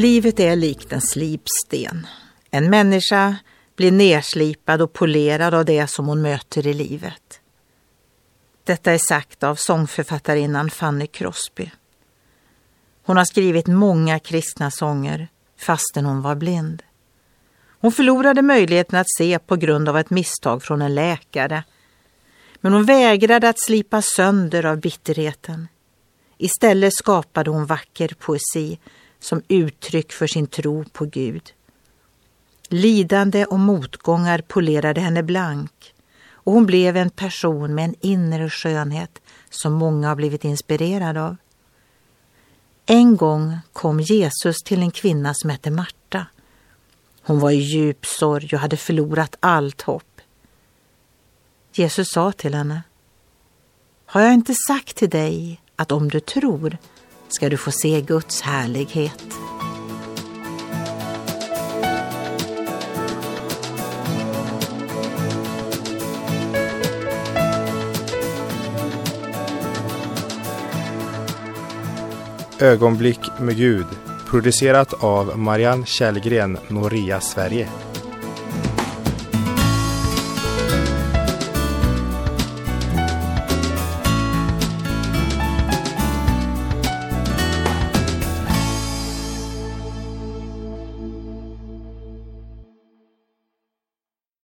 Livet är likt en slipsten. En människa blir nerslipad och polerad av det som hon möter i livet. Detta är sagt av sångförfattarinnan Fanny Crosby. Hon har skrivit många kristna sånger fastän hon var blind. Hon förlorade möjligheten att se på grund av ett misstag från en läkare. Men hon vägrade att slipa sönder av bitterheten. Istället skapade hon vacker poesi som uttryck för sin tro på Gud. Lidande och motgångar polerade henne blank och hon blev en person med en inre skönhet som många har blivit inspirerade av. En gång kom Jesus till en kvinna som hette Marta. Hon var i djup sorg och hade förlorat allt hopp. Jesus sa till henne Har jag inte sagt till dig att om du tror ska du få se Guds härlighet? Ögonblick med Gud producerat av Marianne Källgren, Noria Sverige.